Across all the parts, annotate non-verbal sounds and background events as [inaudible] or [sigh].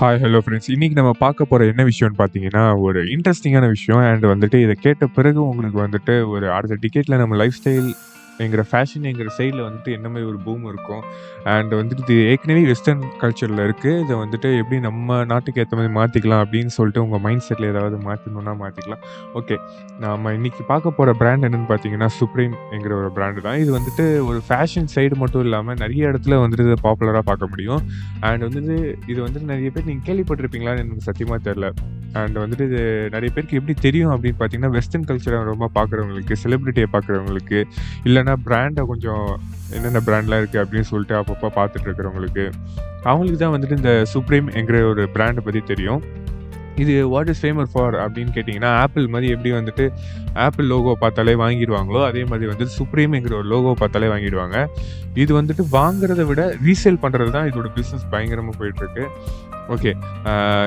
Hi hello friends இன்னைக்கு நம்ம பார்க்க போகிற என்ன விஷயம்னு பார்த்தீங்கன்னா, ஒரு இன்ட்ரெஸ்டிங்கான விஷயம். அண்ட் வந்துட்டு இதை கேட்ட பிறகு உங்களுக்கு வந்துட்டு ஒரு அடுத்த டிக்கெட்டில் நம்ம லைஃப் ஸ்டைல் எங்கிற ஃபேஷன் எங்கிற சைடில் வந்துட்டு என்ன மாதிரி ஒரு பூம் இருக்கும். அண்ட் வந்துட்டு இது ஏற்கனவே வெஸ்டர்ன் கல்ச்சரில் இருக்குது இதை வந்துட்டு எப்படி நம்ம நாட்டுக்கு ஏற்ற மாதிரி மாற்றிக்கலாம் அப்படின்னு சொல்லிட்டு உங்கள் மைண்ட் செட்டில் ஏதாவது மாற்றணுன்னா மாற்றிக்கலாம் ஓகே. நாம இன்னைக்கு பார்க்க போகிற பிராண்ட் என்னென்னு பார்த்தீங்கன்னா, சுப்ரீம் என்கிற ஒரு பிராண்டு தான். இது வந்துட்டு ஒரு ஃபேஷன் சைடு மட்டும் இல்லாமல் நிறைய இடத்துல வந்துட்டு இதை பாப்புலராக பார்க்க முடியும். அண்ட் வந்துட்டு இது வந்துட்டு நிறைய பேர் நீங்கள் கேள்விப்பட்டிருப்பீங்களான்னு எனக்கு சத்தியமாக தெரில அண்ட் வந்துட்டு இது நிறைய பேருக்கு எப்படி தெரியும் அப்படின்னு பார்த்தீங்கன்னா, வெஸ்டர்ன் கல்ச்சரை ரொம்ப பார்க்குறவங்களுக்கு, செலிப்ரிட்டியை பார்க்குறவங்களுக்கு, இல்லைன்னா பிராண்டை கொஞ்சம் என்னென்ன பிராண்ட்லாம் இருக்குது அப்படின்னு சொல்லிட்டு அப்பப்போ பார்த்துட்டு இருக்கிறவங்களுக்கு, அவங்களுக்கு தான் வந்துட்டு இந்த சுப்ரீம் என்கிற ஒரு பிராண்டை பற்றி தெரியும். இது வாட் இஸ் ஃபேமர் ஃபார் அப்படின்னு கேட்டிங்கன்னா ஆப்பிள் மாதிரி எப்படி வந்துட்டு ஆப்பிள் லோகோ பார்த்தாலே வாங்கிடுவாங்களோ அதே மாதிரி வந்துட்டு சுப்ரீம்ங்கிற ஒரு லோகோ பார்த்தாலே வாங்கிடுவாங்க. இது வந்துட்டு வாங்குறத விட ரீசேல் பண்ணுறது தான் இதோட பிஸ்னஸ் பயங்கரமாக போயிட்டுருக்கு. ஓகே.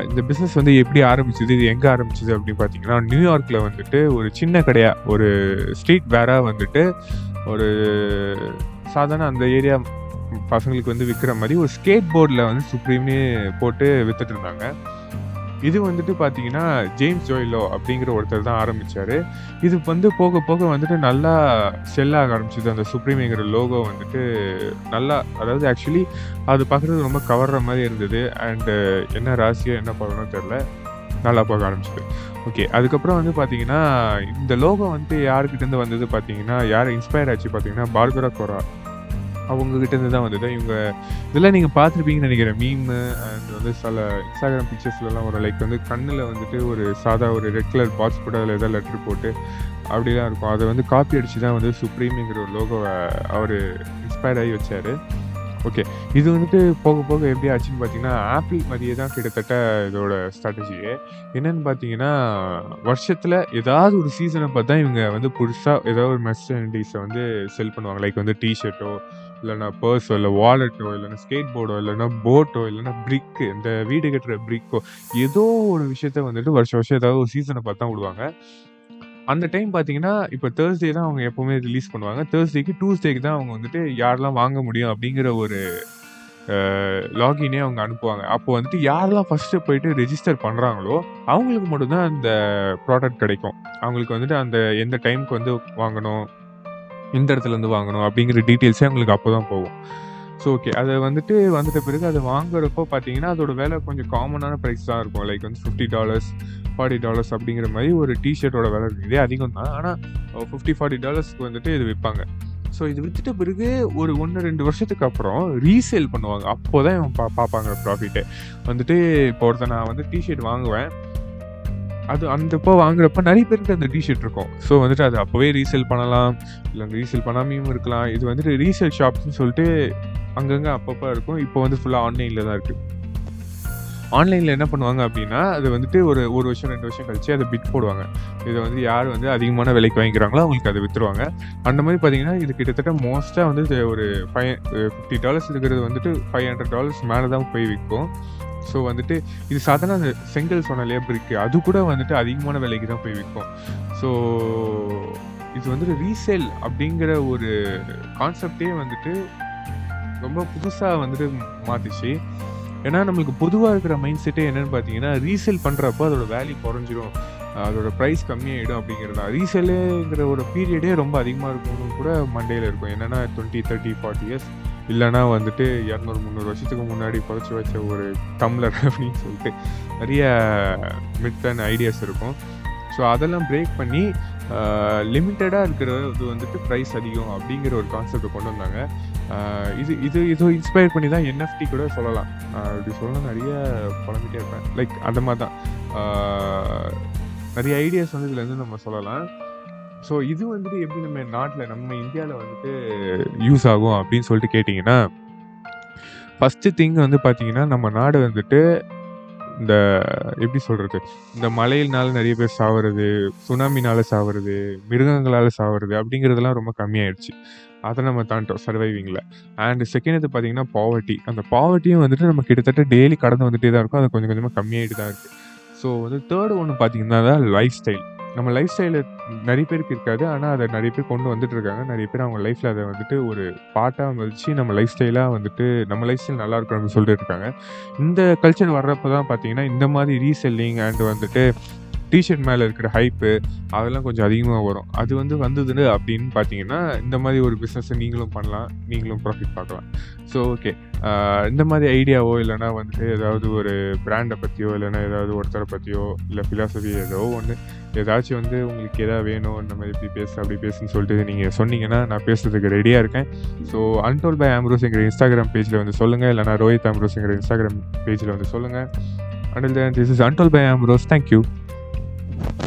இந்த பிஸ்னஸ் வந்து எப்படி ஆரம்பிச்சது? இது எங்கே ஆரம்பிச்சது அப்படின்னு பார்த்தீங்கன்னா, நியூயார்க்கில் வந்துட்டு ஒரு சின்ன கடையாக ஒரு ஸ்ட்ரீட் வேராக வந்துட்டு ஒரு சாதாரண அந்த ஏரியா பசங்களுக்கு வந்து விற்கிற மாதிரி ஒரு ஸ்கேட் போர்டில் வந்து சுப்ரீம்னு போட்டு விற்றுட்டு இருந்தாங்க. இது வந்துட்டு பார்த்தீங்கன்னா, ஜேம்ஸ் ஜோயிலோ அப்படிங்கிற ஒருத்தர் தான் ஆரம்பித்தார் இது வந்து போக போக வந்துட்டு நல்லா செல் ஆக ஆரம்பிச்சது. அந்த சுப்ரீம்ங்கிற லோகோ வந்துட்டு நல்லா அதாவது ஆக்சுவலி அது பார்க்குறது ரொம்ப கவர்ற மாதிரி இருந்தது. அண்டு என்ன ராசியோ, என்ன பண்ணணும் தெரில நல்லா போக ஆரம்பிச்சது. ஓகே. அதுக்கப்புறம் வந்து பார்த்தீங்கன்னா, இந்த லோகோ வந்துட்டு யாருக்கிட்டேருந்து வந்தது பார்த்தீங்கன்னா, யார் இன்ஸ்பயர் ஆச்சு பார்த்தீங்கன்னா, பார்கரா கோரா. அவங்ககிட்டேருந்து தான் வந்தது. இவங்க இதெல்லாம் நீங்கள் பார்த்துருப்பீங்கன்னு நினைக்கிறேன் மீமு வந்து சில இன்ஸ்டாகிராம் பிக்சர்ஸ்லலாம் வரும். லைக் வந்து கண்ணில் வந்துட்டு ஒரு சாதா ஒரு ரெட் கலர் பாக்ஸ் போட்டு அதில் ஏதாவது லெட்ரு போட்டு அப்படிலாம் இருக்கும். அதை வந்து காப்பி அடித்து தான் வந்து சுப்ரீம்ங்கிற ஒரு லோகோவை அவர் இன்ஸ்பயர் ஆகி வச்சார் ஓகே. இது வந்துட்டு போக போக எப்படி ஆச்சுன்னு பார்த்தீங்கன்னா, ஆப்பிள் மாதிரியே தான் கிட்டத்தட்ட இதோட ஸ்ட்ராட்டஜியே. என்னென்னு பார்த்தீங்கன்னா, வருஷத்தில் ஏதாவது ஒரு சீசனை பார்த்து தான் இவங்க வந்து புதுசாக ஏதாவது ஒரு மெர்ச்சன்டைஸ வந்து செல் பண்ணுவாங்க. லைக் வந்து டிஷர்ட்டோ இல்லைன்னா பர்ஸோ, இல்லை வாலெட்டோ, இல்லைன்னா ஸ்கேட் போர்டோ, இல்லைன்னா போட்டோ, இல்லைன்னா பிரிக்கு இந்த வீடு கட்டுற பிரிக்கோ, ஏதோ ஒரு விஷயத்த வந்துட்டு வருஷம் வருஷம் ஏதாவது ஒரு சீசனை பார்த்து தான் விடுவாங்க. அந்த டைம் பார்த்தீங்கன்னா, இப்போ தேர்ஸ்டே தான் அவங்க எப்போவுமே ரிலீஸ் பண்ணுவாங்க. தேர்ஸ்டேக்கு டூஸ்டேக்கு தான் அவங்க வந்துட்டு யாரெல்லாம் வாங்க முடியும் அப்படிங்கிற ஒரு லாகினே அவங்க அனுப்புவாங்க. அப்போ வந்துட்டு யாரெல்லாம் ஃபஸ்ட்டு போயிட்டு ரெஜிஸ்டர் பண்றாங்களோ, அவங்களுக்கு மட்டும்தான் அந்த ப்ராடக்ட் கிடைக்கும். அவங்களுக்கு வந்துட்டு அந்த எந்த டைம்க்கு வந்து வாங்கணும், எந்த இடத்துலேருந்து வாங்கணும் அப்படிங்கிற டீட்டெயில்ஸே உங்களுக்கு அப்போ தான் போகும். So okay. அதை வந்துட்டு வந்துட்ட பிறகு அதை வாங்குறப்போ பார்த்தீங்கன்னா, அதோட விலை கொஞ்சம் காமனான ப்ரைஸ் தான் இருக்கும். லைக் வந்து $50, $40 அப்படிங்கிற மாதிரி ஒரு டீ ஷர்ட்டோட விலை இருக்கு. இதே அதிகம் தான். ஆனால் ஃபிஃப்டி ஃபார்ட்டி டாலர்ஸ்க்கு வந்துட்டு இது விற்பாங்க ஸோ இது விற்றுட்ட பிறகு ஒரு 1, 2 வருஷத்துக்கு அப்புறம் ரீசேல் பண்ணுவாங்க. அப்போ தான் இவன் பா பார்ப்பாங்க ப்ராஃபிட்டு வந்துட்டு இப்போ ஒருத்தன் நான் வந்து டிஷர்ட் வாங்குவேன். அது அந்தப்போ வாங்குறப்ப நிறைய பேருக்கு அந்த டிஷர்ட் இருக்கும். ஸோ வந்துட்டு அது அப்போவே ரீசேல் பண்ணலாம். அந்த ரீசேல் பண்ணாமயும் இருக்கலாம். இது வந்துட்டு ரீசேல் ஷாப்ஸ்னு சொல்லிட்டு அங்கங்கே அப்பப்போ இருக்கும். இப்போ வந்து ஃபுல்லாக ஆன்லைனில் தான் இருக்குது ஆன்லைனில் என்ன பண்ணுவாங்க அப்படின்னா, அது வந்துட்டு ஒரு ஒரு வருஷம், ரெண்டு வருஷம் கழிச்சு அதை பிட் போடுவாங்க. இதை வந்து யார் வந்து அதிகமான விலைக்கு வாங்கிக்கிறாங்களோ அவங்களுக்கு அதை விற்றுருவாங்க அந்த மாதிரி பார்த்தீங்கன்னா, இது கிட்டத்தட்ட மோஸ்ட்டாக வந்து ஒரு ஃபைவ் ஃபிஃப்டி டாலர்ஸ் இருக்கிறது வந்துட்டு ஃபைவ் ஹண்ட்ரட் டாலர்ஸ் மேலே தான் போய் விற்கும் ஸோ வந்துட்டு இது சாதாரண அந்த செங்கல் சொன்ன இல்லையா இருக்குது அது கூட வந்துட்டு அதிகமான விலைக்கு தான் போய் விற்கும் ஸோ இது வந்துட்டு ரீசேல் அப்படிங்கிற ஒரு கான்செப்ட்டே வந்துட்டு ரொம்ப புதுசாக வந்துட்டு மாற்றிச்சு ஏன்னா நம்மளுக்கு பொதுவாக இருக்கிற மைண்ட் செட்டே என்னென்னு பார்த்தீங்கன்னா, ரீசேல் பண்ணுறப்போ அதோட வேல்யூ குறைஞ்சிரும். அதோட ப்ரைஸ் கம்மியாகிடும் அப்படிங்கிறது தான். ரீசேலுங்கிற ஒரு பீரியடே ரொம்ப அதிகமாக இருக்கும்னு கூட மண்டேயில் இருக்கும். என்னென்னா டுவெண்ட்டி தேர்ட்டி ஃபார்ட்டி இயர்ஸ் இல்லைனா வந்துட்டு 200, 300 வருஷத்துக்கு முன்னாடி புதைச்சு வச்ச ஒரு டம்ளர் [laughs] அப்படின்னு சொல்லிட்டு நிறைய மித் அண்ட் ஐடியாஸ் இருக்கும். ஸோ அதெல்லாம் பிரேக் பண்ணி லிமிட்டடாக இருக்கிறது வந்துட்டு ப்ரைஸ் அதிகம் அப்படிங்கிற ஒரு கான்செப்டை கொண்டு வந்தாங்க. இது இது இது இன்ஸ்பயர் பண்ணி தான் என்எஃப்டி கூட சொல்லலாம். இப்படி சொல்ல நிறைய புலம்பிட்டே இருப்பேன். லைக் அந்த மாதிரி தான். நிறைய ஐடியாஸ் வந்து இதுலேருந்து நம்ம சொல்லலாம். ஸோ இது வந்துட்டு எப்படி நம்ம நாட்டில் நம்ம இந்தியாவில் வந்துட்டு யூஸ் ஆகும் அப்படின்னு சொல்லிட்டு கேட்டிங்கன்னா ஃபஸ்ட்டு திங் வந்து பார்த்திங்கன்னா நம்ம நாடு வந்துட்டு இந்த எப்படி சொல்கிறது இந்த மழையினால நிறைய பேர் சாவுறது சுனாமினால் சாவுறது மிருகங்களால் சாவுறது அப்படிங்கிறதெல்லாம் ரொம்ப கம்மியாயிடுச்சு. அதை நம்ம தாண்டோம் சர்வைவிங்கில் அண்ட் செகண்ட் இது பார்த்தீங்கன்னா, பாவர்ட்டி. அந்த பாவர்ட்டியும் வந்துட்டு நம்ம கிட்டத்தட்ட டெய்லி கடந்து வந்துகிட்டே தான் இருக்கும் அது கொஞ்சம் கொஞ்சமாக கம்மியாகிட்டு தான் இருக்குது ஸோ வந்து 3 ஒண்ணு பார்த்தீங்கன்னா லைஃப் ஸ்டைல். நம்ம லைஃப் ஸ்டைலு நிறைய பேருக்கு இருக்காது. ஆனால் அதை நிறைய பேர் கொண்டு வந்துட்டு இருக்காங்க. நிறைய பேர் அவங்க லைஃப்பில் அதை வந்துட்டு ஒரு பாட்டாக வச்சு நம்ம லைஃப் ஸ்டைலாக வந்துட்டு நம்ம லைஃப் ஸ்டைல் நல்லா இருக்கணும்னு சொல்லிட்டு இருக்காங்க. இந்த கல்ச்சர் வர்றப்போ தான் பார்த்தீங்கன்னா, இந்த மாதிரி ரீசெல்லிங் அண்ட் வந்துட்டு டீ ஷர்ட் இருக்கிற ஹைப்பு அதெல்லாம் கொஞ்சம் அதிகமாக வரும். அது வந்து வந்ததுன்னு அப்படின்னு பார்த்தீங்கன்னா, இந்த மாதிரி ஒரு பிஸ்னஸை நீங்களும் பண்ணலாம். நீங்களும் ப்ராஃபிட் பார்க்கலாம். So okay. இந்த மாதிரி ஐடியாவோ இல்லைனா வந்துட்டு ஏதாவது ஒரு பிராண்டை பற்றியோ இல்லைனா ஏதாவது ஒருத்தரை பற்றியோ இல்லை ஃபிலாசபி ஏதோ ஒன்று ஏதாச்சும் வந்து உங்களுக்கு எதாவது வேணும், இந்த மாதிரி இப்படி பேசு, அப்படி பேசுன்னு சொல்லிட்டு நீங்கள் சொன்னீங்கன்னா, நான் பேசுறதுக்கு ரெடியாக இருக்கேன். ஸோ அன்டோல் பை ஆம்ப்ரோஸ்ங்கிற இன்ஸ்டாகிராம் பேஜில் வந்து சொல்லுங்கள் இல்லைனா ரோஹித் ஆம்ப்ரோஸ்ங்கிற இன்ஸ்டாகிராம் பேஜில் வந்து சொல்லுங்கள் until then this is untold by Ambrose thank you.